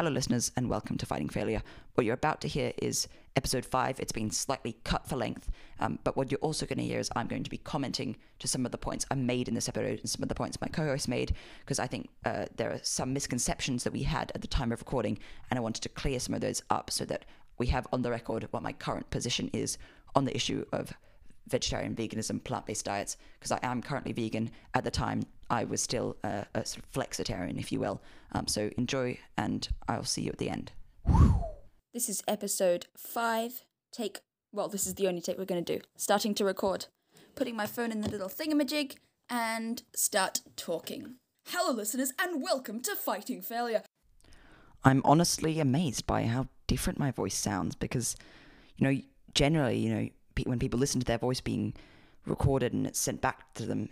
Hello, listeners, and welcome to Fighting Failure. What you're about to hear is episode five. It's been slightly cut for length, um, but what you're also going to hear is I'm going to be commenting to some of the points I made in this episode and some of the points my co host made, because I think uh, there are some misconceptions that we had at the time of recording, and I wanted to clear some of those up so that we have on the record what my current position is on the issue of vegetarian, veganism, plant based diets, because I am currently vegan. At the time, I was still a, a sort of flexitarian, if you will. Um, so enjoy, and I'll see you at the end. This is episode five. Take, well, this is the only take we're going to do. Starting to record. Putting my phone in the little thingamajig and start talking. Hello, listeners, and welcome to Fighting Failure. I'm honestly amazed by how different my voice sounds because, you know, generally, you know, pe- when people listen to their voice being recorded and it's sent back to them,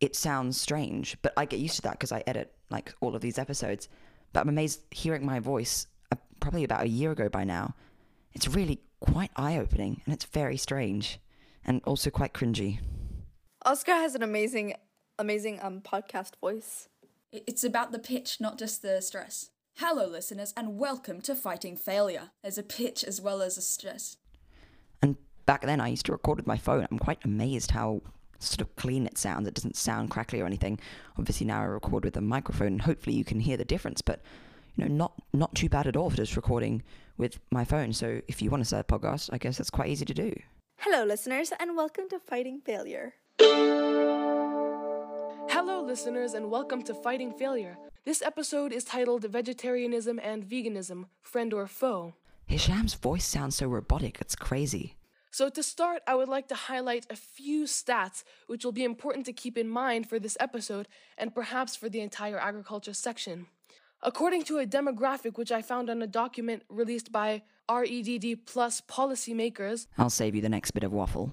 it sounds strange. But I get used to that because I edit like all of these episodes. But I'm amazed hearing my voice uh, probably about a year ago by now. It's really quite eye opening and it's very strange and also quite cringy. Oscar has an amazing, amazing um podcast voice. It's about the pitch, not just the stress. Hello, listeners, and welcome to Fighting Failure. There's a pitch as well as a stress. And back then, I used to record with my phone. I'm quite amazed how sort of clean it sounds. It doesn't sound crackly or anything. Obviously, now I record with a microphone, and hopefully, you can hear the difference. But you know, not not too bad at all for just recording with my phone. So, if you want to start a podcast, I guess that's quite easy to do. Hello, listeners, and welcome to Fighting Failure. Hello, listeners, and welcome to Fighting Failure. This episode is titled Vegetarianism and Veganism Friend or Foe. Hisham's voice sounds so robotic. It's crazy. So, to start, I would like to highlight a few stats which will be important to keep in mind for this episode and perhaps for the entire agriculture section. According to a demographic which I found on a document released by REDD Plus policymakers, I'll save you the next bit of waffle.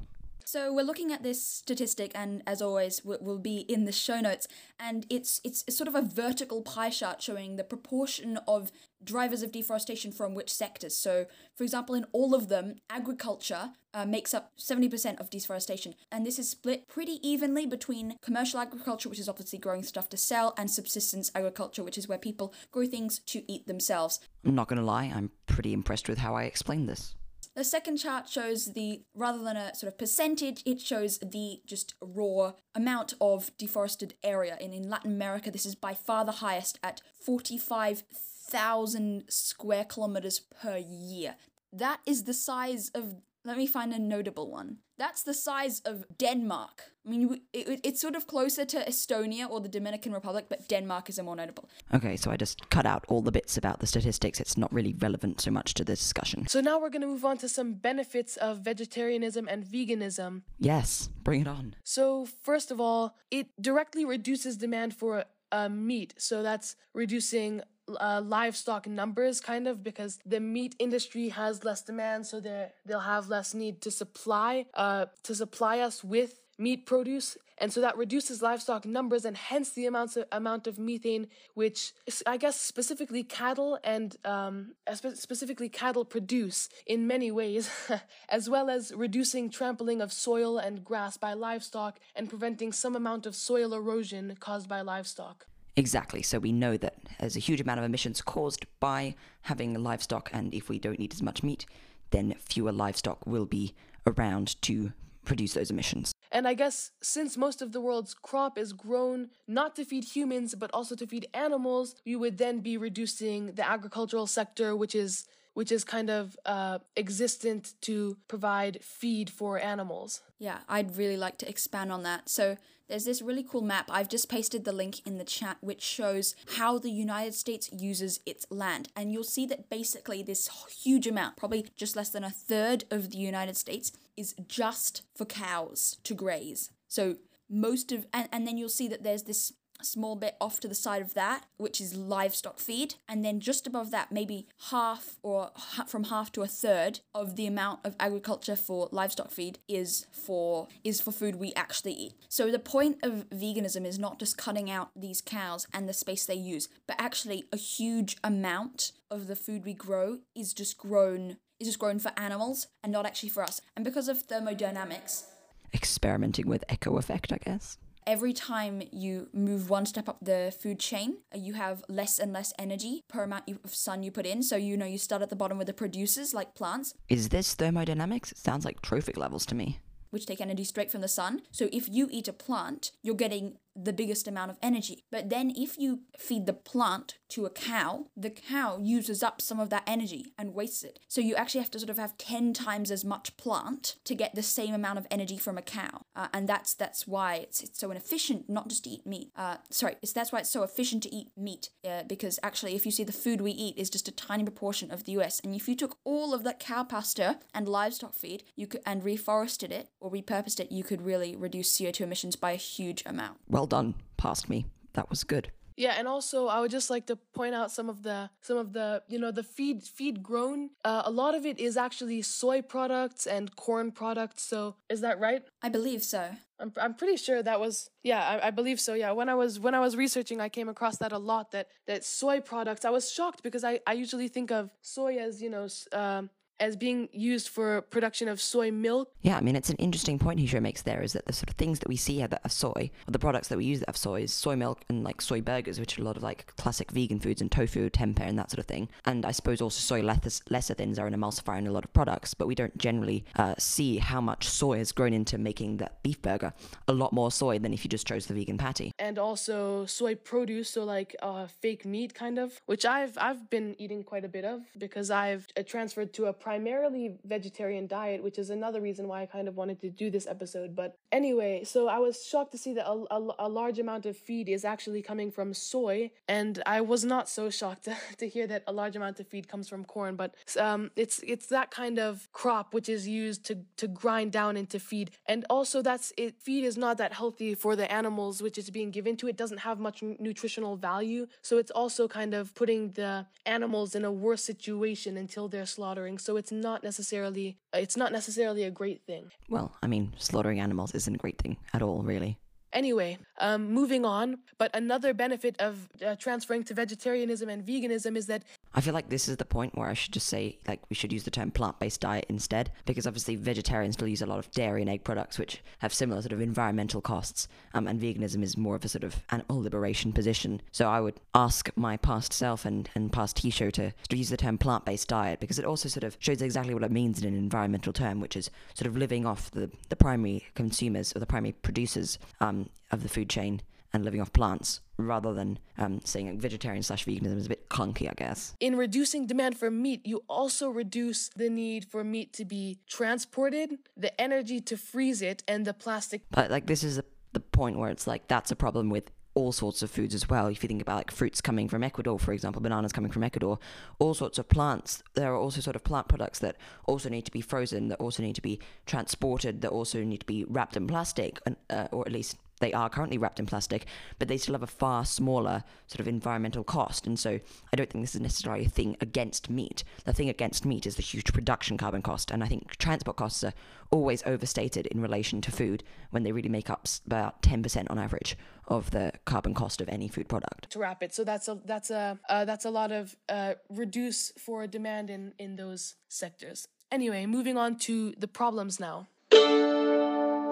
So we're looking at this statistic, and as always, will be in the show notes. And it's it's sort of a vertical pie chart showing the proportion of drivers of deforestation from which sectors. So, for example, in all of them, agriculture uh, makes up seventy percent of deforestation, and this is split pretty evenly between commercial agriculture, which is obviously growing stuff to sell, and subsistence agriculture, which is where people grow things to eat themselves. I'm not gonna lie, I'm pretty impressed with how I explained this. The second chart shows the, rather than a sort of percentage, it shows the just raw amount of deforested area. And in Latin America, this is by far the highest at 45,000 square kilometers per year. That is the size of, let me find a notable one. That's the size of Denmark. I mean, we- it, it's sort of closer to Estonia or the Dominican Republic, but Denmark is a more notable. Okay, so I just cut out all the bits about the statistics. It's not really relevant so much to this discussion. so now we're going to move on to some benefits of vegetarianism and veganism. Yes, bring it on. So, first of all, it directly reduces demand for uh, meat. So, that's reducing uh, livestock numbers, kind of, because the meat industry has less demand, so they they'll have less need to supply uh, to supply us with meat produce, and so that reduces livestock numbers and hence the amounts of, amount of methane, which I guess specifically cattle and um, uh, specifically cattle produce in many ways, as well as reducing trampling of soil and grass by livestock and preventing some amount of soil erosion caused by livestock. Exactly. So we know that there's a huge amount of emissions caused by having livestock, and if we don't need as much meat, then fewer livestock will be around to produce those emissions. And I guess since most of the world's crop is grown not to feed humans but also to feed animals, we would then be reducing the agricultural sector, which is which is kind of uh, existent to provide feed for animals. Yeah, I'd really like to expand on that. So there's this really cool map. I've just pasted the link in the chat, which shows how the United States uses its land. And you'll see that basically this huge amount, probably just less than a third of the United States, is just for cows to graze. So most of, and, and then you'll see that there's this small bit off to the side of that, which is livestock feed, and then just above that, maybe half or from half to a third of the amount of agriculture for livestock feed is for is for food we actually eat. So the point of veganism is not just cutting out these cows and the space they use, but actually a huge amount of the food we grow is just grown is just grown for animals and not actually for us. And because of thermodynamics, Experimenting with echo effect, I guess. Every time you move one step up the food chain, uh, you have less and less energy per amount of sun you put in. So, you know, you start at the bottom with the producers like plants, Is this thermodynamics? It sounds like trophic levels to me. which take energy straight from the sun. So if you eat a plant, you're getting the biggest amount of energy. But then if you feed the plant to a cow, the cow uses up some of that energy and wastes it. So you actually have to sort of have 10 times as much plant to get the same amount of energy from a cow. Uh, and that's that's why it's, it's so inefficient not just to eat meat. Uh, sorry, it's, that's why it's so efficient to eat meat. Uh, because actually, if you see the food we eat is just a tiny proportion of the US. And if you took all of that cow pasture and livestock feed you could and reforested it or repurposed it, you could really reduce CO2 emissions by a huge amount. Well done, past me. That was good. Yeah, and also I would just like to point out some of the some of the you know the feed feed grown. Uh, a lot of it is actually soy products and corn products. So is that right? I believe so. I'm I'm pretty sure that was yeah I, I believe so yeah when I was when I was researching I came across that a lot that that soy products I was shocked because I I usually think of soy as you know um as being used for production of soy milk Yeah, I mean, it's an interesting point Hisho makes there is that the sort of things that we see here that are soy, or the products that we use that have soy, is soy milk and like soy burgers, which are a lot of like classic vegan foods and tofu, tempeh, and that sort of thing. And I suppose also soy leth- lecithins are an emulsifier in a lot of products, but we don't generally uh, see how much soy is grown into making that beef burger. A lot more soy than if you just chose the vegan patty. and also soy produce so like uh fake meat kind of which I've I've been eating quite a bit of because I've uh, transferred to a primarily vegetarian diet which is another reason why I kind of wanted to do this episode. But anyway so I was shocked to see that a, a, a large amount of feed is actually coming from soy. And I was not so shocked to, to hear that a large amount of feed comes from corn. But um it's it's that kind of crop which is used to to grind down into feed. And also that's it feed is not that healthy for the animals which is being given to it. Doesn't have much nutritional value. So it's also kind of putting the animals in a worse situation until they're slaughtering. So it's not necessarily it's not necessarily a great thing Well, I mean, slaughtering animals isn't a great thing at all, really. Anyway, um, moving on. But another benefit of uh, transferring to vegetarianism and veganism is that I feel like this is the point where I should just say, like, we should use the term plant based diet instead, because obviously vegetarians still use a lot of dairy and egg products, which have similar sort of environmental costs, um, and veganism is more of a sort of animal liberation position. So I would ask my past self and, and past T-show to, to use the term plant based diet, because it also sort of shows exactly what it means in an environmental term, which is sort of living off the, the primary consumers or the primary producers um, of the food chain and living off plants rather than um, saying vegetarian slash veganism is a bit clunky, I guess. in reducing demand for meat, you also reduce the need for meat to be transported, the energy to freeze it, and the plastic. But like this is a, the point where it's like that's a problem with all sorts of foods as well. If you think about like fruits coming from Ecuador, for example, bananas coming from Ecuador, all sorts of plants. There are also sort of plant products that also need to be frozen, that also need to be transported, that also need to be wrapped in plastic, and, uh, or at least they are currently wrapped in plastic, but they still have a far smaller sort of environmental cost. And so I don't think this is necessarily a thing against meat. The thing against meat is the huge production carbon cost. And I think transport costs are always overstated in relation to food when they really make up about 10% on average of the carbon cost of any food product. to wrap it. So that's a that's a uh, that's a lot of uh, reduce for demand in in those sectors. Anyway, moving on to the problems now.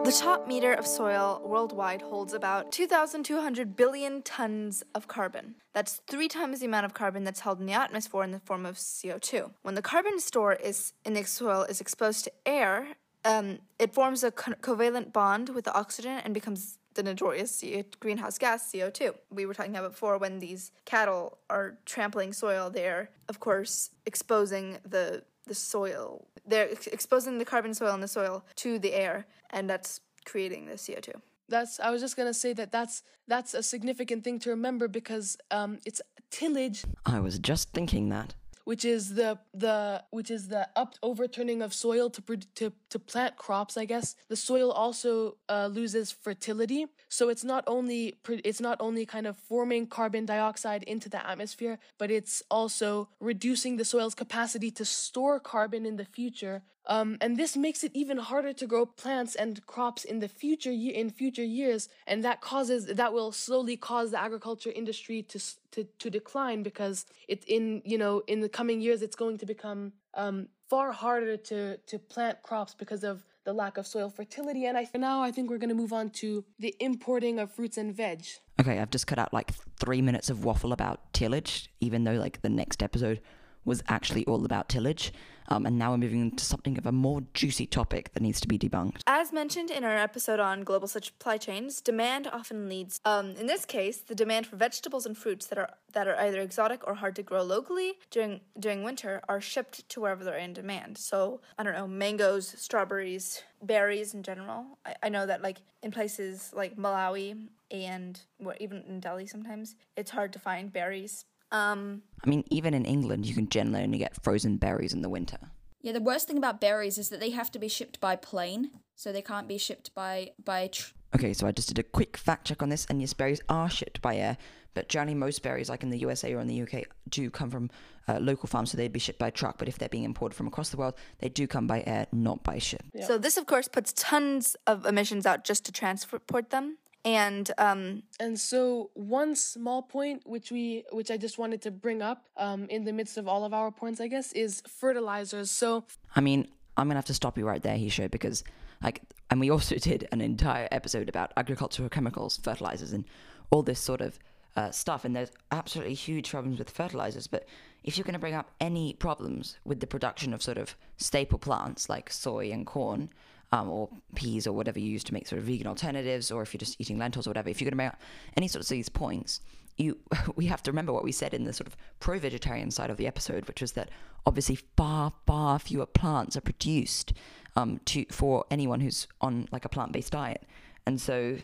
The top meter of soil worldwide holds about 2,200 billion tons of carbon. That's three times the amount of carbon that's held in the atmosphere in the form of CO2. When the carbon store is in the soil is exposed to air, um, it forms a co- covalent bond with the oxygen and becomes the notorious greenhouse gas CO2. We were talking about before when these cattle are trampling soil, they're of course exposing the the soil. They're ex- exposing the carbon soil in the soil to the air, and that's creating the CO2. That's I was just gonna say that that's that's a significant thing to remember because um, it's tillage I was just thinking that. which is the the which is the up overturning of soil to pro- to to plant crops. I guess the soil also uh, loses fertility, so it's not only it's not only kind of forming carbon dioxide into the atmosphere, but it's also reducing the soil's capacity to store carbon in the future. Um, and this makes it even harder to grow plants and crops in the future in future years, and that causes that will slowly cause the agriculture industry to to to decline because it in you know in the coming years it's going to become um, far harder to to plant crops because of the lack of soil fertility. And I, for now, I think we're going to move on to the importing of fruits and veg. Okay, I've just cut out like three minutes of waffle about tillage, even though like the next episode was actually all about tillage. Um, and now we're moving into something of a more juicy topic that needs to be debunked. As mentioned in our episode on global supply chains, demand often leads. Um, in this case, the demand for vegetables and fruits that are that are either exotic or hard to grow locally during during winter are shipped to wherever they're in demand. So I don't know, mangoes, strawberries, berries in general. I, I know that like in places like Malawi and even in Delhi sometimes it's hard to find berries um, I mean, even in England, you can generally only get frozen berries in the winter. Yeah, the worst thing about berries is that they have to be shipped by plane, so they can't be shipped by by. Tr- okay, so I just did a quick fact check on this, and yes, berries are shipped by air, but generally most berries, like in the USA or in the UK, do come from uh, local farms, so they'd be shipped by truck. But if they're being imported from across the world, they do come by air, not by ship. Yeah. So this, of course, puts tons of emissions out just to transport them and um and so one small point which we which i just wanted to bring up um in the midst of all of our points i guess is fertilizers. So i mean i'm gonna have to stop you right there Hisho, because like and we also did an entire episode about agricultural chemicals fertilizers and all this sort of uh, stuff and there's absolutely huge problems with fertilizers. But if you're going to bring up any problems with the production of sort of staple plants like soy and corn um, or peas or whatever you use to make sort of vegan alternatives, or if you're just eating lentils or whatever, if you're going to make any sort of these points, you we have to remember what we said in the sort of pro-vegetarian side of the episode, which was that obviously far far fewer plants are produced um, to for anyone who's on like a plant-based diet, and so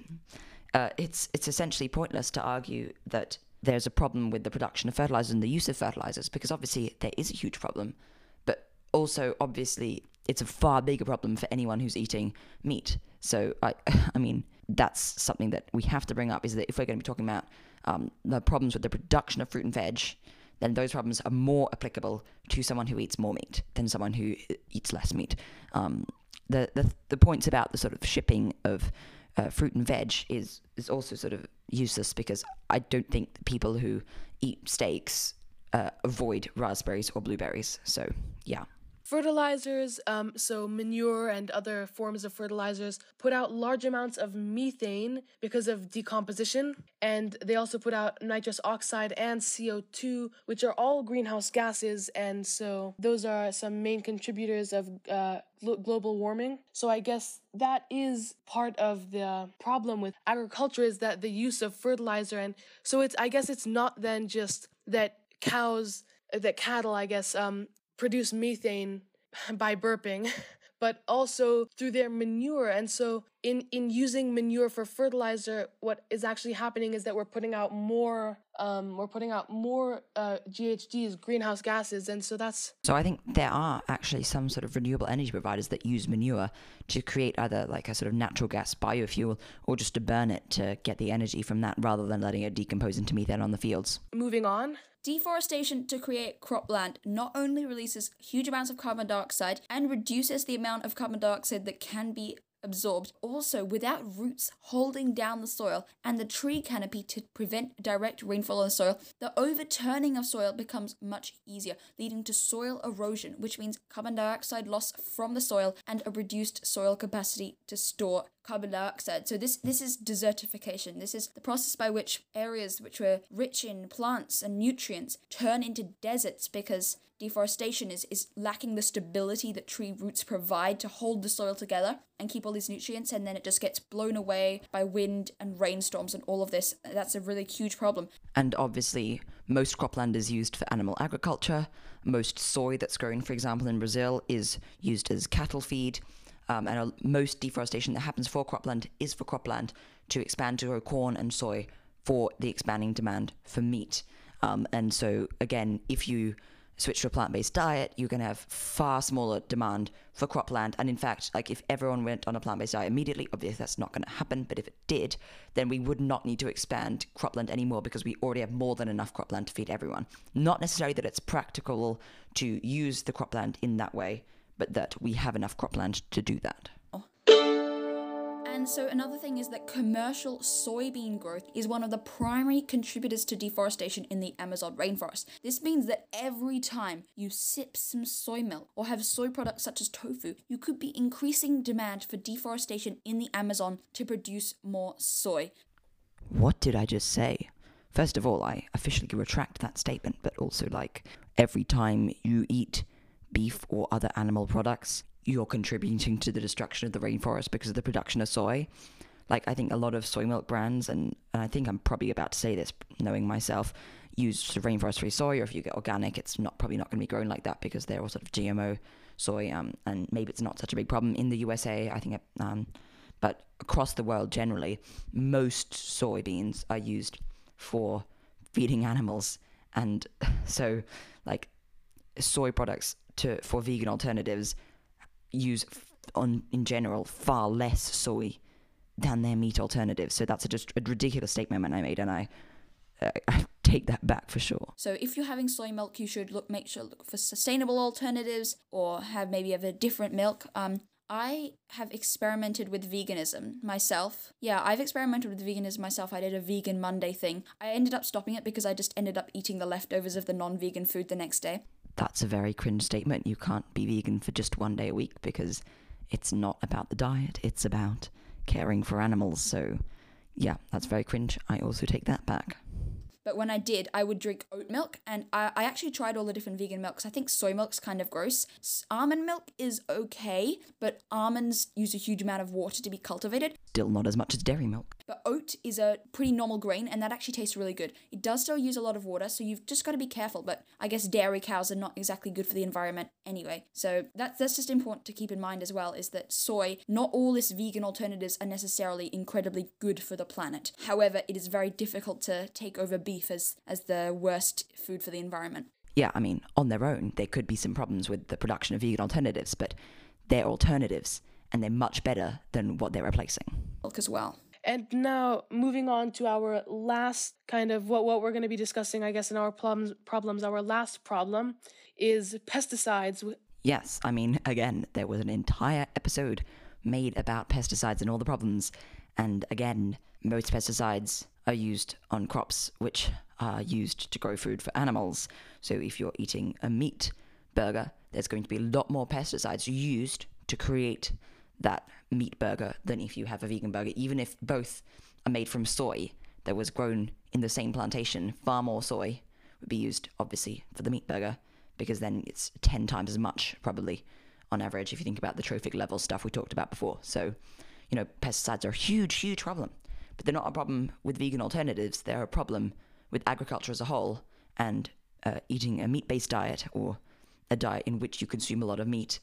uh, it's it's essentially pointless to argue that there's a problem with the production of fertilizers and the use of fertilizers because obviously there is a huge problem, but also obviously it's a far bigger problem for anyone who's eating meat. So I, I mean, that's something that we have to bring up is that if we're going to be talking about um, the problems with the production of fruit and veg, then those problems are more applicable to someone who eats more meat than someone who eats less meat. Um, the, the the points about the sort of shipping of uh, fruit and veg is is also sort of useless because I don't think people who eat steaks uh, avoid raspberries or blueberries. So yeah. Fertilizers, um, so manure and other forms of fertilizers, put out large amounts of methane because of decomposition, and they also put out nitrous oxide and CO2, which are all greenhouse gases, and so those are some main contributors of uh, global warming. So I guess that is part of the problem with agriculture is that the use of fertilizer, and so it's I guess it's not then just that cows that cattle, I guess, um, produce methane by burping, but also through their manure. And so, in, in using manure for fertilizer, what is actually happening is that we're putting out more um, we're putting out more uh, GHGs, greenhouse gases, and so that's. So I think there are actually some sort of renewable energy providers that use manure to create either like a sort of natural gas biofuel or just to burn it to get the energy from that rather than letting it decompose into methane on the fields. Moving on. Deforestation to create cropland not only releases huge amounts of carbon dioxide and reduces the amount of carbon dioxide that can be absorbed, also without roots holding down the soil and the tree canopy to prevent direct rainfall on the soil, the overturning of soil becomes much easier, leading to soil erosion, which means carbon dioxide loss from the soil and a reduced soil capacity to store carbon dioxide. So this this is desertification. This is the process by which areas which were rich in plants and nutrients turn into deserts because deforestation is, is lacking the stability that tree roots provide to hold the soil together and keep all these nutrients and then it just gets blown away by wind and rainstorms and all of this. That's a really huge problem. And obviously most cropland is used for animal agriculture most soy that's grown for example in brazil is used as cattle feed um, and most deforestation that happens for cropland is for cropland to expand to grow corn and soy for the expanding demand for meat. Um, and so again if you switch to a plant-based diet, you're going to have far smaller demand for cropland. And in fact, like if everyone went on a plant-based diet immediately, obviously that's not going to happen. But if it did, then we would not need to expand cropland anymore because we already have more than enough cropland to feed everyone. Not necessarily that it's practical to use the cropland in that way, but that we have enough cropland to do that. And so another thing is that commercial soybean growth is one of the primary contributors to deforestation in the Amazon rainforest. This means that every time you sip some soy milk or have soy products such as tofu, you could be increasing demand for deforestation in the Amazon to produce more soy. What did I just say? First of all, I officially retract that statement, but also, like, every time you eat beef or other animal products, you're contributing to the destruction of the rainforest because of the production of soy. Like, I think a lot of soy milk brands, and, and I think I'm probably about to say this, knowing myself, use rainforest free soy, or if you get organic, it's not probably not going to be grown like that because they're all sort of GMO soy, um, and maybe it's not such a big problem in the USA. I think, it, um, but across the world generally, most soybeans are used for feeding animals, and so like soy products to for vegan alternatives use on in general far less soy than their meat alternatives. So that's a, just a ridiculous statement I made, and I, I take that back for sure. So if you're having soy milk, you should look make sure look for sustainable alternatives or have maybe have a different milk. Um, I have experimented with veganism myself. Yeah, I've experimented with veganism myself. I did a vegan Monday thing. I ended up stopping it because I just ended up eating the leftovers of the non-vegan food the next day. That's a very cringe statement. You can't be vegan for just one day a week because it's not about the diet. It's about caring for animals. So, yeah, that's very cringe. I also take that back. But when I did, I would drink oat milk, and I, I actually tried all the different vegan milks. I think soy milk's kind of gross. Almond milk is okay, but almonds use a huge amount of water to be cultivated. Still not as much as dairy milk. But oat is a pretty normal grain, and that actually tastes really good. It does still use a lot of water, so you've just got to be careful. But I guess dairy cows are not exactly good for the environment anyway. So that's that's just important to keep in mind as well. Is that soy? Not all its vegan alternatives are necessarily incredibly good for the planet. However, it is very difficult to take over beef as as the worst food for the environment. Yeah, I mean, on their own, there could be some problems with the production of vegan alternatives, but they're alternatives, and they're much better than what they're replacing. Milk as well. And now moving on to our last kind of what, what we're going to be discussing, I guess, in our problems problems, our last problem is pesticides. Yes, I mean, again, there was an entire episode made about pesticides and all the problems. And again, most pesticides are used on crops which are used to grow food for animals. So if you're eating a meat burger, there's going to be a lot more pesticides used to create that meat burger than if you have a vegan burger. Even if both are made from soy that was grown in the same plantation, far more soy would be used, obviously, for the meat burger because then it's 10 times as much, probably, on average, if you think about the trophic level stuff we talked about before. So, you know, pesticides are a huge, huge problem. But they're not a problem with vegan alternatives, they're a problem with agriculture as a whole and uh, eating a meat based diet or a diet in which you consume a lot of meat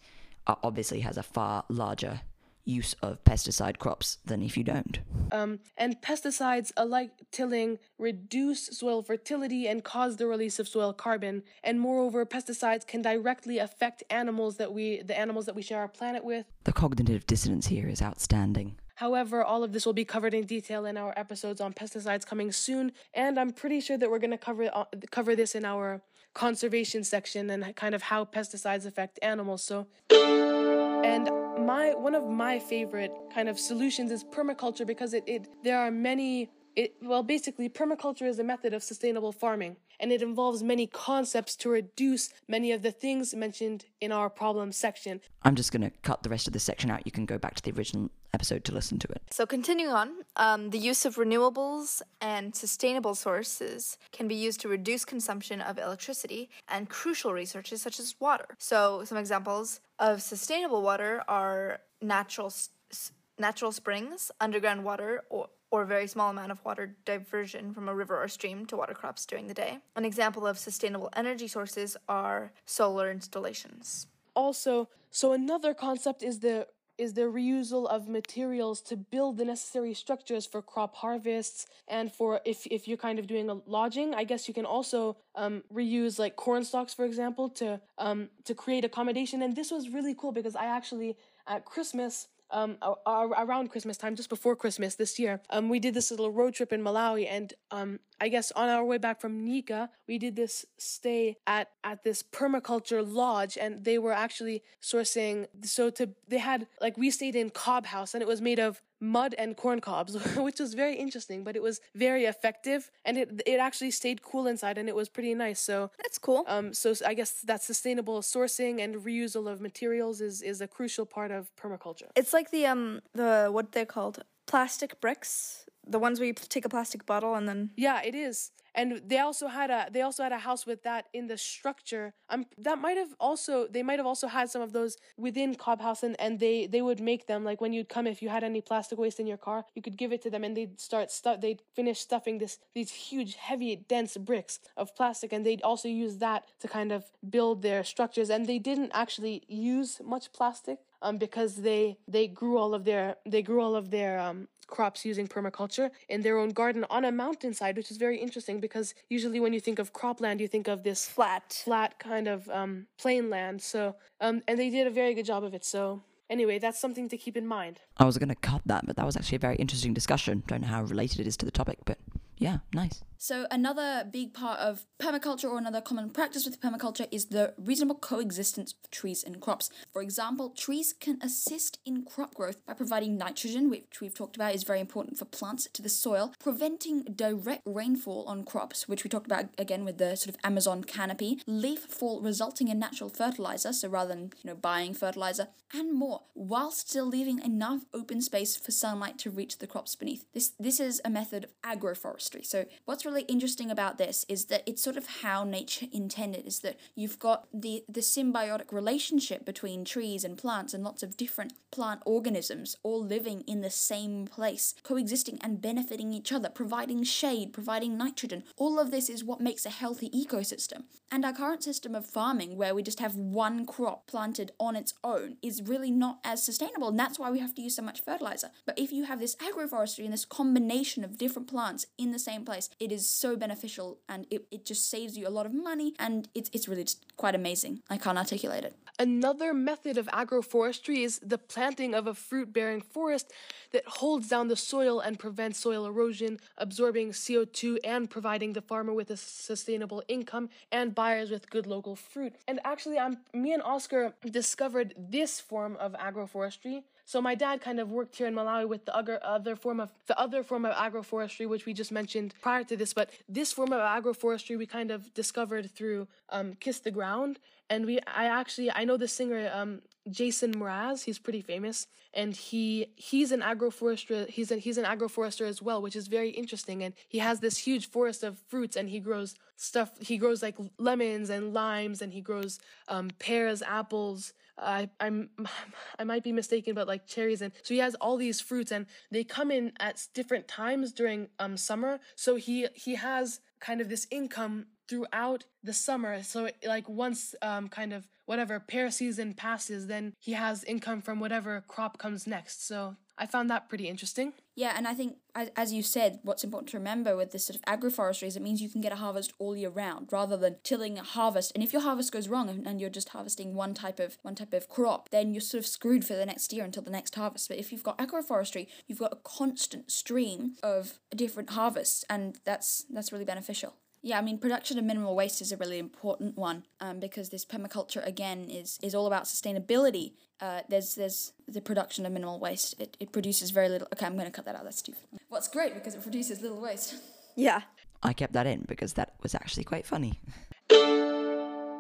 obviously has a far larger use of pesticide crops than if you don't. Um, and pesticides, alike tilling, reduce soil fertility and cause the release of soil carbon. And moreover, pesticides can directly affect animals that we, the animals that we share our planet with. The cognitive dissonance here is outstanding. However, all of this will be covered in detail in our episodes on pesticides coming soon, and I'm pretty sure that we're going to cover uh, cover this in our conservation section and kind of how pesticides affect animals. So, and my one of my favorite kind of solutions is permaculture because it, it there are many it well basically permaculture is a method of sustainable farming and it involves many concepts to reduce many of the things mentioned in our problem section. I'm just going to cut the rest of this section out. You can go back to the original episode to listen to it. So, continuing on, um, the use of renewables and sustainable sources can be used to reduce consumption of electricity and crucial resources such as water. So, some examples of sustainable water are natural. S- natural springs, underground water, or, or a very small amount of water diversion from a river or stream to water crops during the day. An example of sustainable energy sources are solar installations. Also, so another concept is the is the reusal of materials to build the necessary structures for crop harvests and for if, if you're kind of doing a lodging i guess you can also um, reuse like corn stalks for example to um, to create accommodation and this was really cool because i actually at christmas um, around Christmas time, just before Christmas this year, um, we did this little road trip in Malawi, and um, I guess on our way back from Nyika, we did this stay at at this permaculture lodge, and they were actually sourcing. So to they had like we stayed in cob house, and it was made of mud and corn cobs, which was very interesting, but it was very effective and it it actually stayed cool inside and it was pretty nice. So That's cool. um, so I guess that sustainable sourcing and reusal of materials is is a crucial part of permaculture. It's like the um the what they're called plastic bricks, the ones where you take a plastic bottle and then Yeah, it is. And they also had a they also had a house with that in the structure. Um, that might have also they might have also had some of those within Cob House, and, and they they would make them like when you'd come if you had any plastic waste in your car, you could give it to them, and they'd start stuff. They'd finish stuffing this these huge, heavy, dense bricks of plastic, and they'd also use that to kind of build their structures. And they didn't actually use much plastic um, because they they grew all of their they grew all of their um, crops using permaculture in their own garden on a mountainside, which is very interesting because usually when you think of cropland, you think of this flat. flat kind of um, plain land. So um, and they did a very good job of it. So anyway, that's something to keep in mind. I was going to cut that, but that was actually a very interesting discussion. Don't know how related it is to the topic, but yeah, nice. So, another big part of permaculture or another common practice with permaculture is the reasonable coexistence of trees and crops. For example, trees can assist in crop growth by providing nitrogen, which we've talked about is very important for plants, to the soil, preventing direct rainfall on crops, which we talked about again with the sort of Amazon canopy, leaf fall resulting in natural fertilizer, so rather than you know buying fertilizer, and more, while still leaving enough open space for sunlight to reach the crops beneath. This this is a method of agroforestry. So what's really interesting about this is that it's sort of how nature intended is that you've got the the symbiotic relationship between trees and plants and lots of different plant organisms all living in the same place, coexisting and benefiting each other, providing shade, providing nitrogen. All of this is what makes a healthy ecosystem. And our current system of farming where we just have one crop planted on its own is really not as sustainable and that's why we have to use so much fertilizer. But if you have this agroforestry and this combination of different plants in the same place, it is so beneficial and it, it just saves you a lot of money and it's, it's really quite amazing. I can't articulate it. Another method of agroforestry is the planting of a fruit bearing forest that holds down the soil and prevents soil erosion, absorbing CO2 and providing the farmer with a sustainable income and buyers with good local fruit. And actually, I'm, me and Oscar discovered this form of agroforestry. So my dad kind of worked here in Malawi with the other form of the other form of agroforestry, which we just mentioned prior to this. But this form of agroforestry we kind of discovered through um, Kiss the Ground, and we I actually I know the singer um, Jason Mraz. He's pretty famous, and he he's an agroforester. He's a, he's an agroforester as well, which is very interesting. And he has this huge forest of fruits, and he grows stuff. He grows like lemons and limes, and he grows um, pears, apples. I I'm I might be mistaken, but like cherries and so he has all these fruits and they come in at different times during um summer. So he he has kind of this income throughout the summer. So like once um kind of whatever pear season passes, then he has income from whatever crop comes next. So I found that pretty interesting. Yeah, and I think, as, as you said, what's important to remember with this sort of agroforestry is it means you can get a harvest all year round rather than tilling a harvest. And if your harvest goes wrong and, and you're just harvesting one type of one type of crop, then you're sort of screwed for the next year until the next harvest. But if you've got agroforestry, you've got a constant stream of different harvests, and that's that's really beneficial. Yeah, I mean, production of minimal waste is a really important one um, because this permaculture again is is all about sustainability. Uh, there's there's the production of minimal waste. It, it produces very little. Okay, I'm going to cut that out. That's stupid. What's great because it produces little waste. Yeah. I kept that in because that was actually quite funny.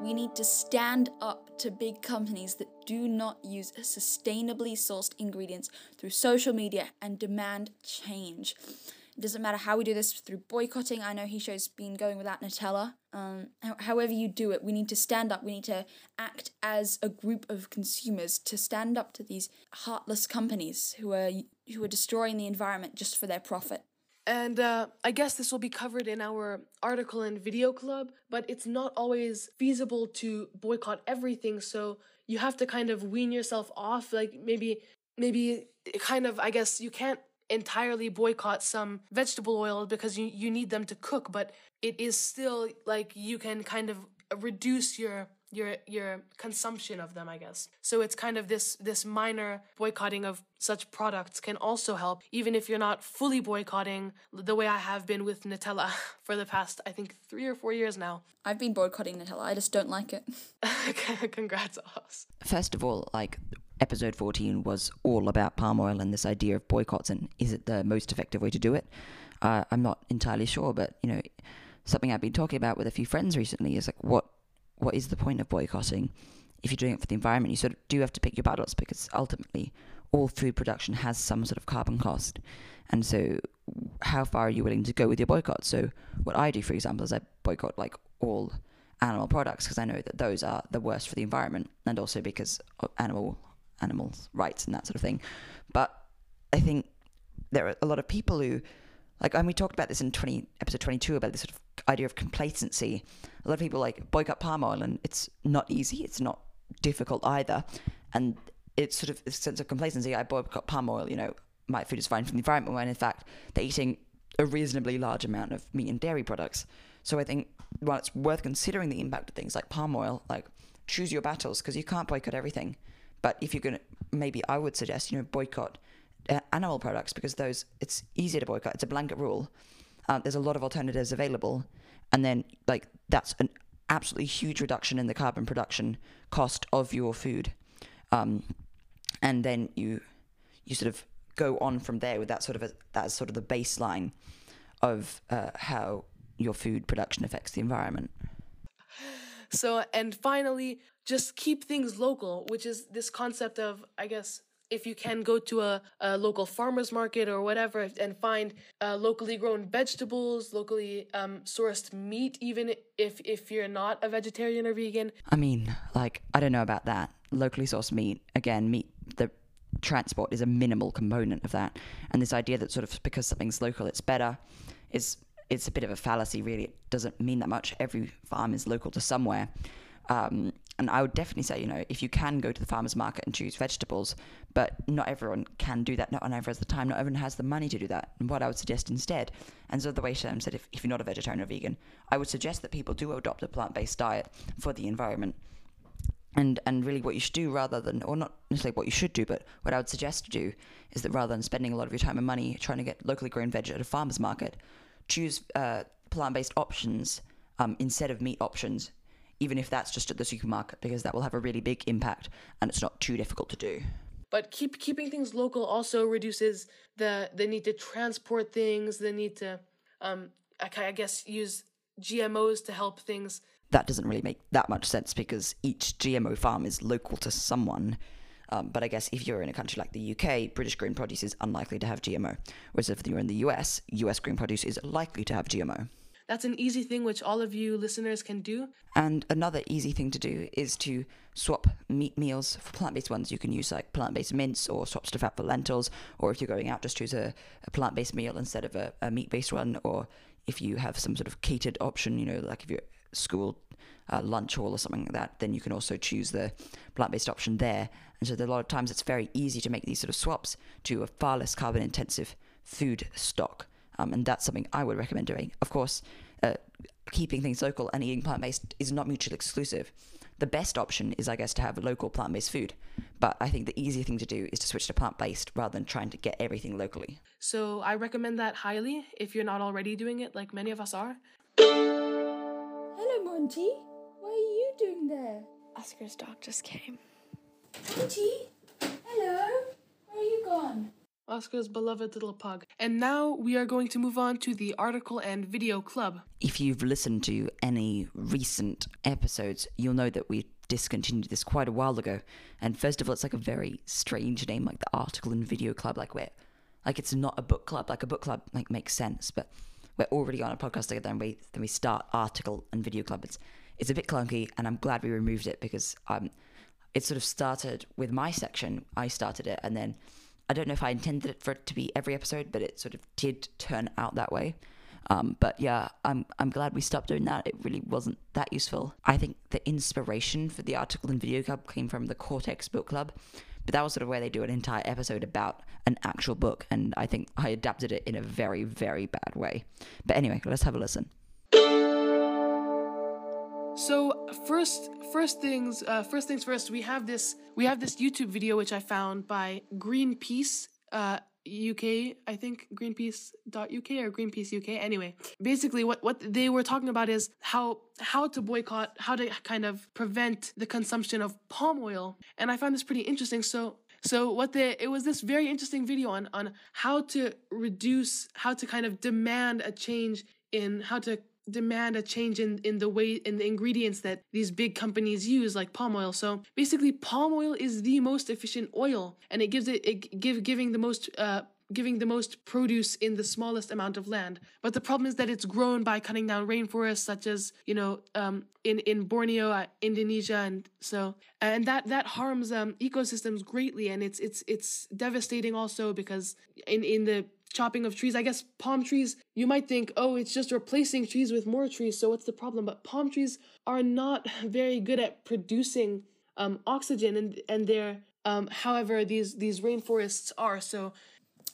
We need to stand up to big companies that do not use sustainably sourced ingredients through social media and demand change. It doesn't matter how we do this through boycotting. I know he show's been going without Nutella. Um, ho- however you do it, we need to stand up. We need to act as a group of consumers to stand up to these heartless companies who are who are destroying the environment just for their profit. And uh, I guess this will be covered in our article and video club, but it's not always feasible to boycott everything. So you have to kind of wean yourself off. Like maybe, maybe kind of, I guess you can't entirely boycott some vegetable oil because you, you need them to cook, but it is still like you can kind of reduce your your your consumption of them i guess so it's kind of this this minor boycotting of such products can also help even if you're not fully boycotting the way i have been with nutella for the past i think three or four years now I've been boycotting Nutella. I just don't like it. congrats us First of all, like episode 14 was all about palm oil and this idea of boycotts and is it the most effective way to do it? Uh, I'm not entirely sure, but you know, something I've been talking about with a few friends recently is like, what what is the point of boycotting? If you're doing it for the environment, you sort of do have to pick your battles because ultimately, all food production has some sort of carbon cost, and so how far are you willing to go with your boycott? So what I do, for example, is I boycott like all animal products because I know that those are the worst for the environment, and also because animal animals' rights and that sort of thing. But I think there are a lot of people who like and we talked about this in 20 episode 22 about this sort of idea of complacency. A lot of people like boycott palm oil and it's not easy it's not difficult either. And it's sort of a sense of complacency i boycott palm oil you know my food is fine for the environment when in fact they're eating a reasonably large amount of meat and dairy products. So i think while it's worth considering the impact of things like palm oil like choose your battles because you can't boycott everything but if you're going to maybe i would suggest you know boycott uh, animal products because those it's easier to boycott. It's a blanket rule. Uh, there's a lot of alternatives available, and then like that's an absolutely huge reduction in the carbon production cost of your food, um, and then you you sort of go on from there with that sort of a, that's sort of the baseline of uh, how your food production affects the environment. So, and finally, just keep things local, which is this concept of, I guess, if you can go to a, a local farmer's market or whatever and find uh, locally grown vegetables, locally um, sourced meat, even if if you're not a vegetarian or vegan. I mean, like I don't know about that. Locally sourced meat, again, meat the transport is a minimal component of that, and this idea that sort of because something's local, it's better, is it's a bit of a fallacy. Really, it doesn't mean that much. Every farm is local to somewhere. Um, and I would definitely say, you know, if you can go to the farmer's market and choose vegetables, but not everyone can do that. Not everyone has the time. Not everyone has the money to do that. And what I would suggest instead, and so the way Shem said, if, if you're not a vegetarian or vegan, I would suggest that people do adopt a plant-based diet for the environment. And and really, what you should do rather than, or not necessarily what you should do, but what I would suggest to do is that rather than spending a lot of your time and money trying to get locally grown veg at a farmer's market, choose uh, plant-based options um, instead of meat options even if that's just at the supermarket, because that will have a really big impact and it's not too difficult to do. But keep keeping things local also reduces the the need to transport things, the need to, um, I, I guess use GMOs to help things. That doesn't really make that much sense because each GMO farm is local to someone. Um, but I guess if you're in a country like the UK, British green produce is unlikely to have GMO. Whereas if you're in the US, US green produce is likely to have GMO. That's an easy thing which all of you listeners can do. And another easy thing to do is to swap meat meals for plant based ones. You can use like plant based mince or swap stuff out for lentils, or if you're going out, just choose a, a plant based meal instead of a, a meat based one, or if you have some sort of catered option, you know, like if you're school uh, lunch hall or something like that, then you can also choose the plant based option there. And so, a lot of times, it's very easy to make these sort of swaps to a far less carbon intensive food stock. Um, and that's something I would recommend doing. Of course, uh, keeping things local and eating plant based is not mutually exclusive. The best option is, I guess, to have local plant based food. But I think the easier thing to do is to switch to plant based rather than trying to get everything locally. So I recommend that highly if you're not already doing it, like many of us are. Hello, Monty. What are you doing there? Oscar's dog just came. Monty? Hello? Where are you gone? Oscar's beloved little pug. And now we are going to move on to the article and video club. If you've listened to any recent episodes, you'll know that we discontinued this quite a while ago. And first of all, it's like a very strange name, like the article and video club, like where, like it's not a book club. Like a book club, like makes sense, but we're already on a podcast together, and we then we start article and video club. It's it's a bit clunky, and I'm glad we removed it because um, it sort of started with my section. I started it, and then I don't know if I intended it for it to be every episode, but it sort of did turn out that way. Um, but yeah, I'm I'm glad we stopped doing that. It really wasn't that useful. I think the inspiration for the article and video club came from the Cortex Book Club, but that was sort of where they do an entire episode about an actual book, and I think I adapted it in a very very bad way. But anyway, let's have a listen. So first, first things, uh, first things first. We have this, we have this YouTube video which I found by Greenpeace. Uh, UK, I think Greenpeace.uk or Greenpeace UK. Anyway, basically what, what they were talking about is how how to boycott, how to kind of prevent the consumption of palm oil. And I found this pretty interesting. So so what the it was this very interesting video on on how to reduce, how to kind of demand a change in how to demand a change in, in the way in the ingredients that these big companies use like palm oil so basically palm oil is the most efficient oil and it gives it, it give giving the most uh, giving the most produce in the smallest amount of land. But the problem is that it's grown by cutting down rainforests, such as you know um, in in Borneo, uh, Indonesia, and so and that that harms um, ecosystems greatly, and it's it's it's devastating also because in in the chopping of trees. I guess palm trees, you might think, oh, it's just replacing trees with more trees, so what's the problem? But palm trees are not very good at producing um, oxygen, and and they're um, however these these rainforests are. So,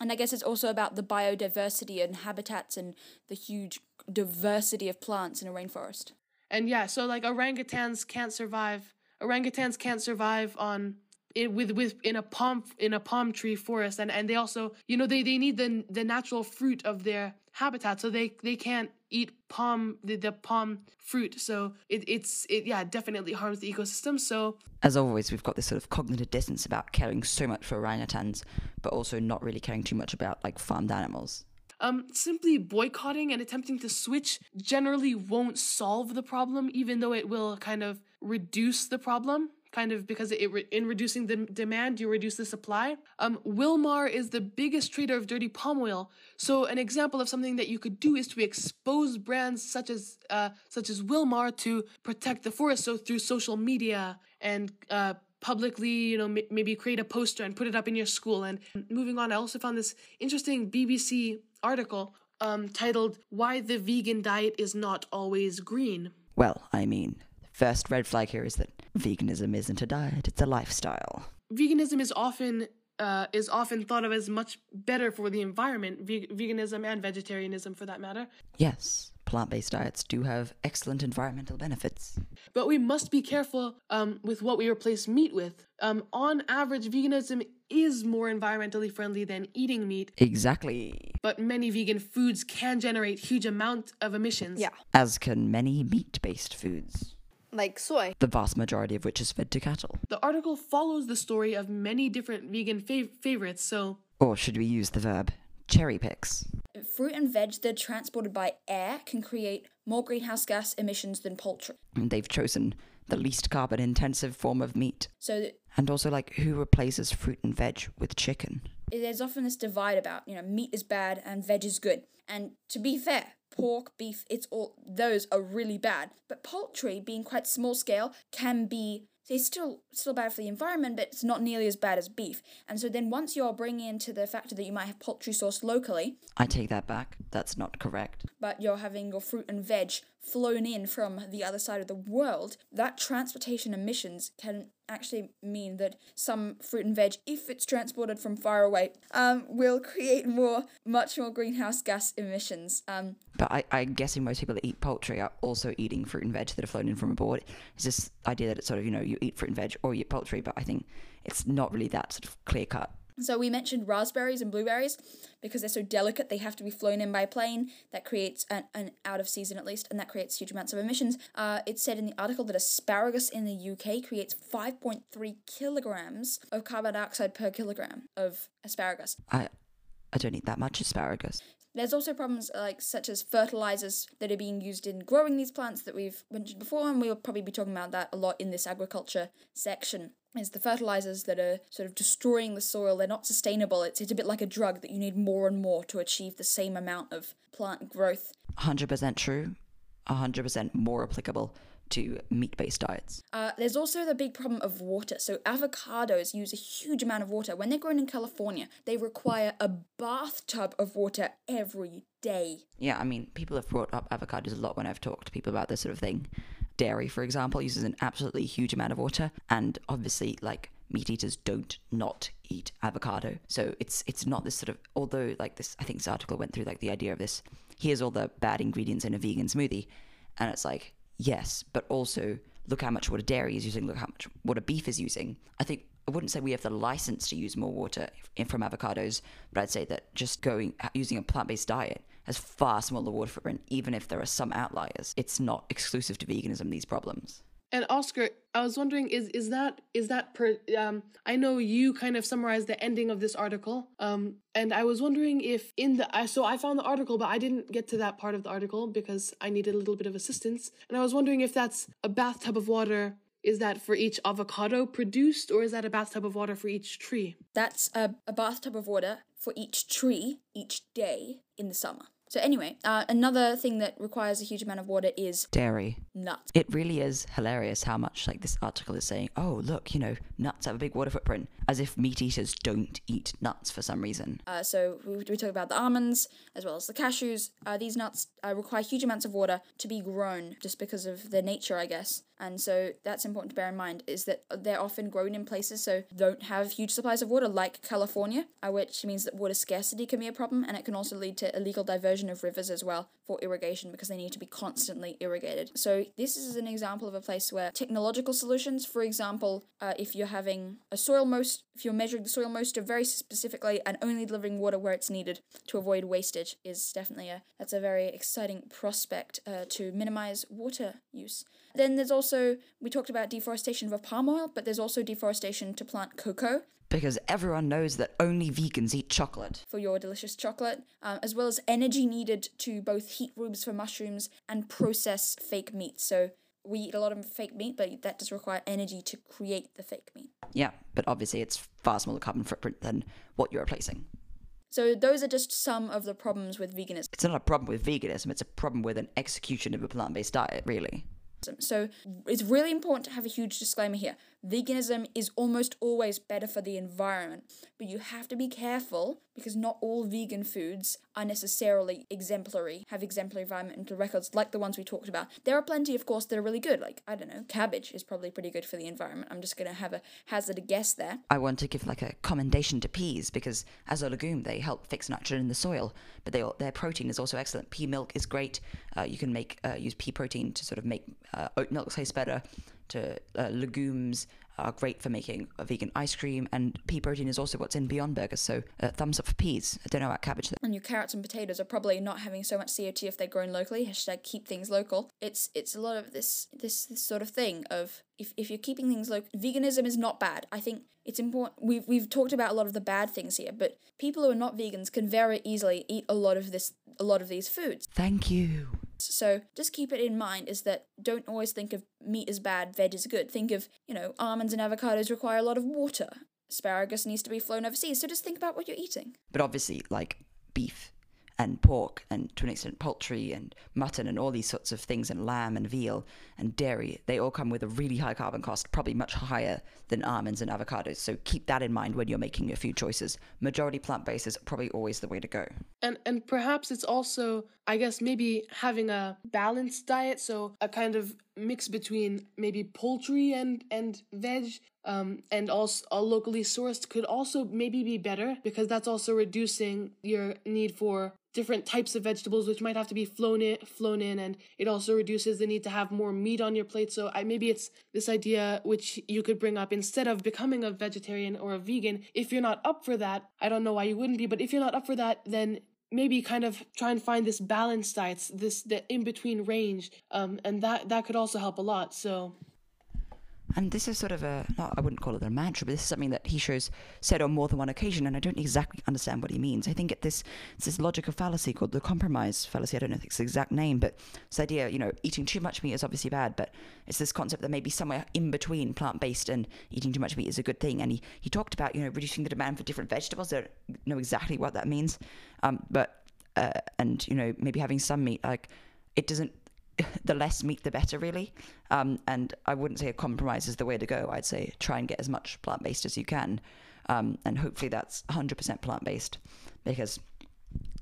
and I guess it's also about the biodiversity and habitats and the huge diversity of plants in a rainforest. And yeah, so like orangutans can't survive. Orangutans can't survive on it, with with in a palm in a palm tree forest and and they also you know they they need the the natural fruit of their habitat so they they can't eat palm the, the palm fruit. So it, it's it yeah definitely harms the ecosystem so as always we've got this sort of cognitive dissonance about caring so much for orangutans but also not really caring too much about like farmed animals. Um, simply boycotting and attempting to switch generally won't solve the problem, even though it will kind of reduce the problem kind of because it, in reducing the demand you reduce the supply. Um, wilmar is the biggest trader of dirty palm oil. So an example of something that you could do is to expose brands such as uh, such as wilmar to protect the forest. So through social media and uh, publicly you know maybe create a poster and put it up in your school. And moving on i also found this interesting bbc article um, titled why the vegan diet is not always green. Well i mean first red flag here is that veganism isn't a diet, it's a lifestyle. Veganism is often uh, is often thought of as much better for the environment, ve- veganism and vegetarianism for that matter. Yes, plant based diets do have excellent environmental benefits. But we must be careful um, with what we replace meat with. Um, on average, veganism is more environmentally friendly than eating meat. Exactly. But many vegan foods can generate huge amount of emissions. Yeah. As can many meat based foods like soy. The vast majority of which is fed to cattle. The article follows the story of many different vegan fav- favorites, so. Or should we use the verb cherry picks? Fruit and veg that are transported by air can create more greenhouse gas emissions than poultry. And They've chosen the least carbon intensive form of meat. So and also like who replaces fruit and veg with chicken? There's often this divide about, you know, meat is bad and veg is good. And to be fair, pork, beef, it's all those are really bad. But poultry, being quite small scale, can be it's still still bad for the environment, but it's not nearly as bad as beef. And so then once you're bringing into the factor that you might have poultry sourced locally, I take that back. That's not correct. But you're having your fruit and veg flown in from the other side of the world, that transportation emissions can actually mean that some fruit and veg, if it's transported from far away, um, will create more, much more greenhouse gas emissions. Um, but I, I'm guessing most people that eat poultry are also eating fruit and veg that are flown in from abroad. It's this idea that it's sort of, you know, you eat fruit and veg or you eat poultry, but I think it's not really that sort of clear cut. So we mentioned raspberries and blueberries because they're so delicate, they have to be flown in by plane. That creates an, an out of season at least, and that creates huge amounts of emissions. Uh, it said in the article that asparagus in the UK creates 5.3 kilograms of carbon dioxide per kilogram of asparagus. I, I don't eat that much asparagus. There's also problems like such as fertilizers that are being used in growing these plants that we've mentioned before, and we'll probably be talking about that a lot in this agriculture section. Is the fertilizers that are sort of destroying the soil? They're not sustainable. It's it's a bit like a drug that you need more and more to achieve the same amount of plant growth. Hundred percent true. hundred percent more applicable to meat based diets. Uh, there's also the big problem of water. So, avocados use a huge amount of water. When they're grown in California, they require a bathtub of water every day. Yeah, I mean, people have brought up avocados a lot when I've talked to people about this sort of thing. Dairy, for example, uses an absolutely huge amount of water, and obviously, like, meat eaters don't not eat avocado. So it's it's not this sort of although like this I think this article went through like the idea of this here's all the bad ingredients in a vegan smoothie and it's like yes, but also look how much water dairy is using, look how much water beef is using. I think I wouldn't say we have the license to use more water from avocados, but I'd say that just going using a plant-based diet has far smaller water footprint, even if there are some outliers. It's not exclusive to veganism, these problems. And Oscar, I was wondering, is is that is that per? Um, I know you kind of summarized the ending of this article, um, and I was wondering if in the I so I found the article, but I didn't get to that part of the article because I needed a little bit of assistance, and I was wondering if that's a bathtub of water. Is that for each avocado produced, or is that a bathtub of water for each tree? That's a, a bathtub of water for each tree each day in the summer. So anyway, uh, another thing that requires a huge amount of water is Dairy. Nuts. It really is hilarious how much like this article is saying, oh look, you know, nuts have a big water footprint, as if meat eaters don't eat nuts for some reason. Uh, so we, we talk about the almonds as well as the cashews. Uh, these nuts uh, require huge amounts of water to be grown, just because of their nature, I guess. And so that's important to bear in mind is that they're often grown in places so don't have huge supplies of water, like California, uh, which means that water scarcity can be a problem, and it can also lead to illegal diversion of rivers as well for irrigation because they need to be constantly irrigated. So this is an example of a place where technological solutions, for example, uh, if you're having a soil most, if you're measuring the soil moisture very specifically and only delivering water where it's needed to avoid wastage, is definitely a that's a very exciting prospect uh, to minimize water use. Then there's also, we talked about deforestation of palm oil, but there's also deforestation to plant cocoa Because everyone knows that only vegans eat chocolate. for your delicious chocolate, um, as well as energy needed to both heat rooms for mushrooms and process fake meat. So we eat a lot of fake meat, but that does require energy to create the fake meat. Yeah, but obviously it's far smaller carbon footprint than what you're replacing. So those are just some of the problems with veganism. It's not a problem with veganism, it's a problem with an execution of a plant based diet, really. So it's really important to have a huge disclaimer here. Veganism is almost always better for the environment, but you have to be careful because not all vegan foods are necessarily exemplary, have exemplary environmental records like the ones we talked about. There are plenty, of course, that are really good. Like, I don't know, cabbage is probably pretty good for the environment. I'm just going to have a hazard a guess there. I want to give like a commendation to peas because as a legume they help fix nitrogen in the soil, but they, their protein is also excellent. Pea milk is great. Uh, you can make uh, use pea protein to sort of make uh, oat milk taste better. To uh, legumes are great for making a vegan ice cream, and pea protein is also what's in Beyond Burgers. So uh, thumbs up for peas. I don't know about cabbage. though. And your carrots and potatoes are probably not having so much CO2 if they're grown locally. Hashtag keep things local. It's it's a lot of this this, this sort of thing of if, if you're keeping things local, veganism is not bad. I think it's important. We've we've talked about a lot of the bad things here, but people who are not vegans can very easily eat a lot of this a lot of these foods. Thank you. So just keep it in mind is that don't always think of meat as bad, veg is good. Think of, you know, almonds and avocados require a lot of water. Asparagus needs to be flown overseas. So just think about what you're eating. But obviously, like beef and pork and to an extent poultry and mutton and all these sorts of things and lamb and veal and dairy, they all come with a really high carbon cost, probably much higher than almonds and avocados. So keep that in mind when you're making your food choices. Majority plant based is probably always the way to go. And and perhaps it's also, I guess, maybe having a balanced diet, so a kind of mix between maybe poultry and and veg, um, and also all locally sourced could also maybe be better because that's also reducing your need for different types of vegetables which might have to be flown in flown in and it also reduces the need to have more meat on your plate. So I, maybe it's this idea which you could bring up instead of becoming a vegetarian or a vegan. If you're not up for that i don't know why you wouldn't be but if you're not up for that then maybe kind of try and find this balanced diets this the in between range um and that that could also help a lot so And this is sort of a, not, I wouldn't call it a mantra, but this is something that he shows said on more than one occasion, and I don't exactly understand what he means. I think it, this it's this logical fallacy called the compromise fallacy. I don't know if it's the exact name, but this idea, you know, eating too much meat is obviously bad, but it's this concept that maybe somewhere in between plant based and eating too much meat is a good thing. And he, he talked about, you know, reducing the demand for different vegetables. I don't know exactly what that means, um, but, uh, and, you know, maybe having some meat, like, it doesn't the less meat, the better, really. Um, and I wouldn't say a compromise is the way to go. I'd say try and get as much plant based as you can. Um, and hopefully that's 100% plant based because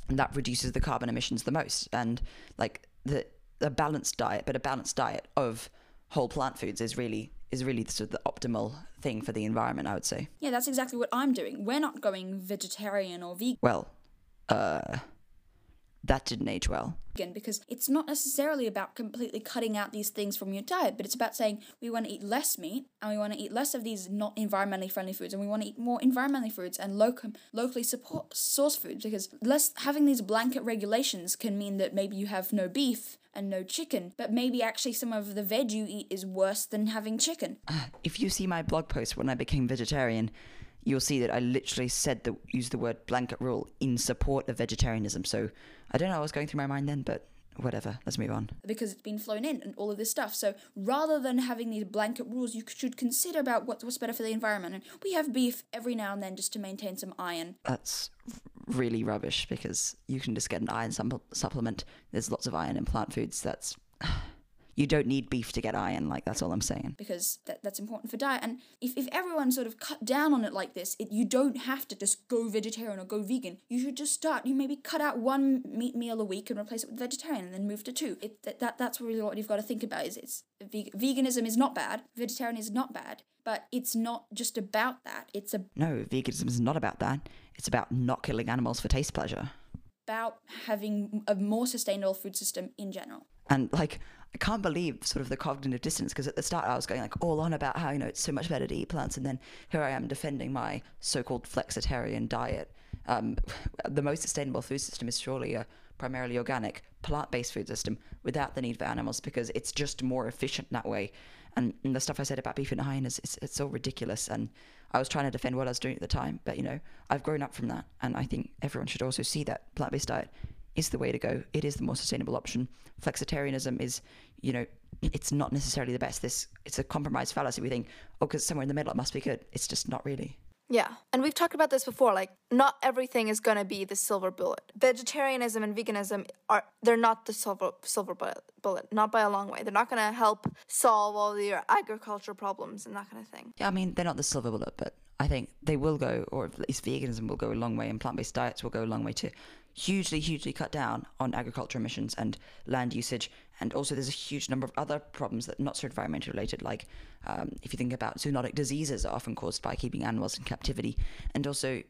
that reduces the carbon emissions the most. And like the, a balanced diet, but a balanced diet of whole plant foods is really is really sort of the optimal thing for the environment. I would say. Yeah, that's exactly what I'm doing. We're not going vegetarian or vegan. Well, uh, that didn't age well. Again, because it's not necessarily about completely cutting out these things from your diet, but it's about saying we want to eat less meat and we want to eat less of these not environmentally friendly foods and we want to eat more environmentally foods and local locally support source foods because less having these blanket regulations can mean that maybe you have no beef and no chicken, but maybe actually some of the veg you eat is worse than having chicken. If you see my blog post when I became vegetarian, you'll see that I literally said the use the word blanket rule in support of vegetarianism. So I don't know what was going through my mind then, but whatever. Let's move on. because it's been flown in and all of this stuff. So rather than having these blanket rules, you should consider about what, what's better for the environment. And we have beef every now and then just to maintain some iron. That's really rubbish because you can just get an iron supplement. There's lots of iron in plant foods. That's you don't need beef to get iron. Like that's all I'm saying. because that, that's important for diet. And if, if everyone sort of cut down on it like this, it, you don't have to just go vegetarian or go vegan. You should just start. You maybe cut out one meat meal a week and replace it with vegetarian, and then move to two. It that, that that's really what you've got to think about. Is it's veg- veganism is not bad, vegetarian is not bad, but it's not just about that. It's No, veganism is not about that. It's about not killing animals for taste pleasure. about having a more sustainable food system in general. And like, I can't believe sort of the cognitive dissonance because at the start I was going like all on about how you know it's so much better to eat plants, and then here I am defending my so-called flexitarian diet. Um, the most sustainable food system is surely a primarily organic, plant-based food system without the need for animals because it's just more efficient that way. And, and the stuff I said about beef and is it's, it's so ridiculous. And I was trying to defend what I was doing at the time, but you know I've grown up from that, and I think everyone should also see that plant-based diet is the way to go. It is the more sustainable option. Flexitarianism is, you know, it's not necessarily the best. This it's a compromise fallacy. We think, oh, because somewhere in the middle it must be good. It's just not really. Yeah, and we've talked about this before. Like, not everything is gonna be the silver bullet. Vegetarianism and veganism are they're not the silver silver bullet, not by a long way. They're not gonna help solve all your agricultural problems and that kind of thing. Yeah, I mean they're not the silver bullet, but I think they will go, or at least veganism will go a long way, and plant-based diets will go a long way to hugely, hugely cut down on agriculture emissions and land usage. And also, there's a huge number of other problems that are not so environmentally related, like um, if you think about zoonotic diseases are often caused by keeping animals in captivity, and also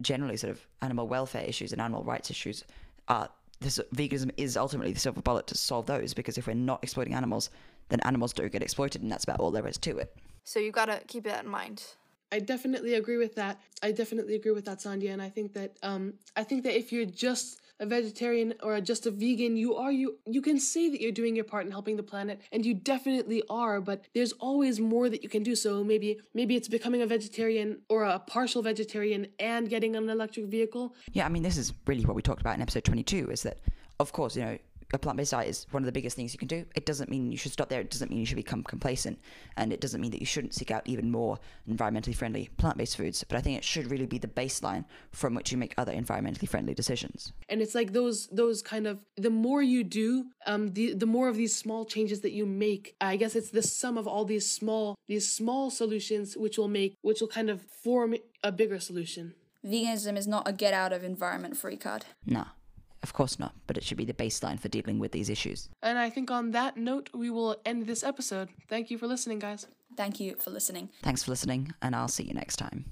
generally sort of animal welfare issues and animal rights issues are. This veganism is ultimately the silver bullet to solve those because if we're not exploiting animals, then animals don't get exploited, and that's about all there is to it. So you've gotta keep that in mind. I definitely agree with that. I definitely agree with that, Sandhya, and I think that um, I think that if you're just a vegetarian or just a vegan, you are you you can say that you're doing your part in helping the planet, and you definitely are. But there's always more that you can do. So maybe maybe it's becoming a vegetarian or a partial vegetarian and getting an electric vehicle. Yeah, I mean, this is really what we talked about in episode 22 is that, of course, you know, a plant based diet is one of the biggest things you can do. It doesn't mean you should stop there. It doesn't mean you should become complacent. And it doesn't mean that you shouldn't seek out even more environmentally friendly plant based foods. But I think it should really be the baseline from which you make other environmentally friendly decisions. and it's like those those kind of the more you do um the the more of these small changes that you make i guess it's the sum of all these small these small solutions which will make which will kind of form a bigger solution Veganism is not a get out of environment free card. Nah, of course not. But it should be the baseline for dealing with these issues. and i think on that note we will end this episode thank you for listening guys Thank you for listening. Thanks for listening, and I'll see you next time.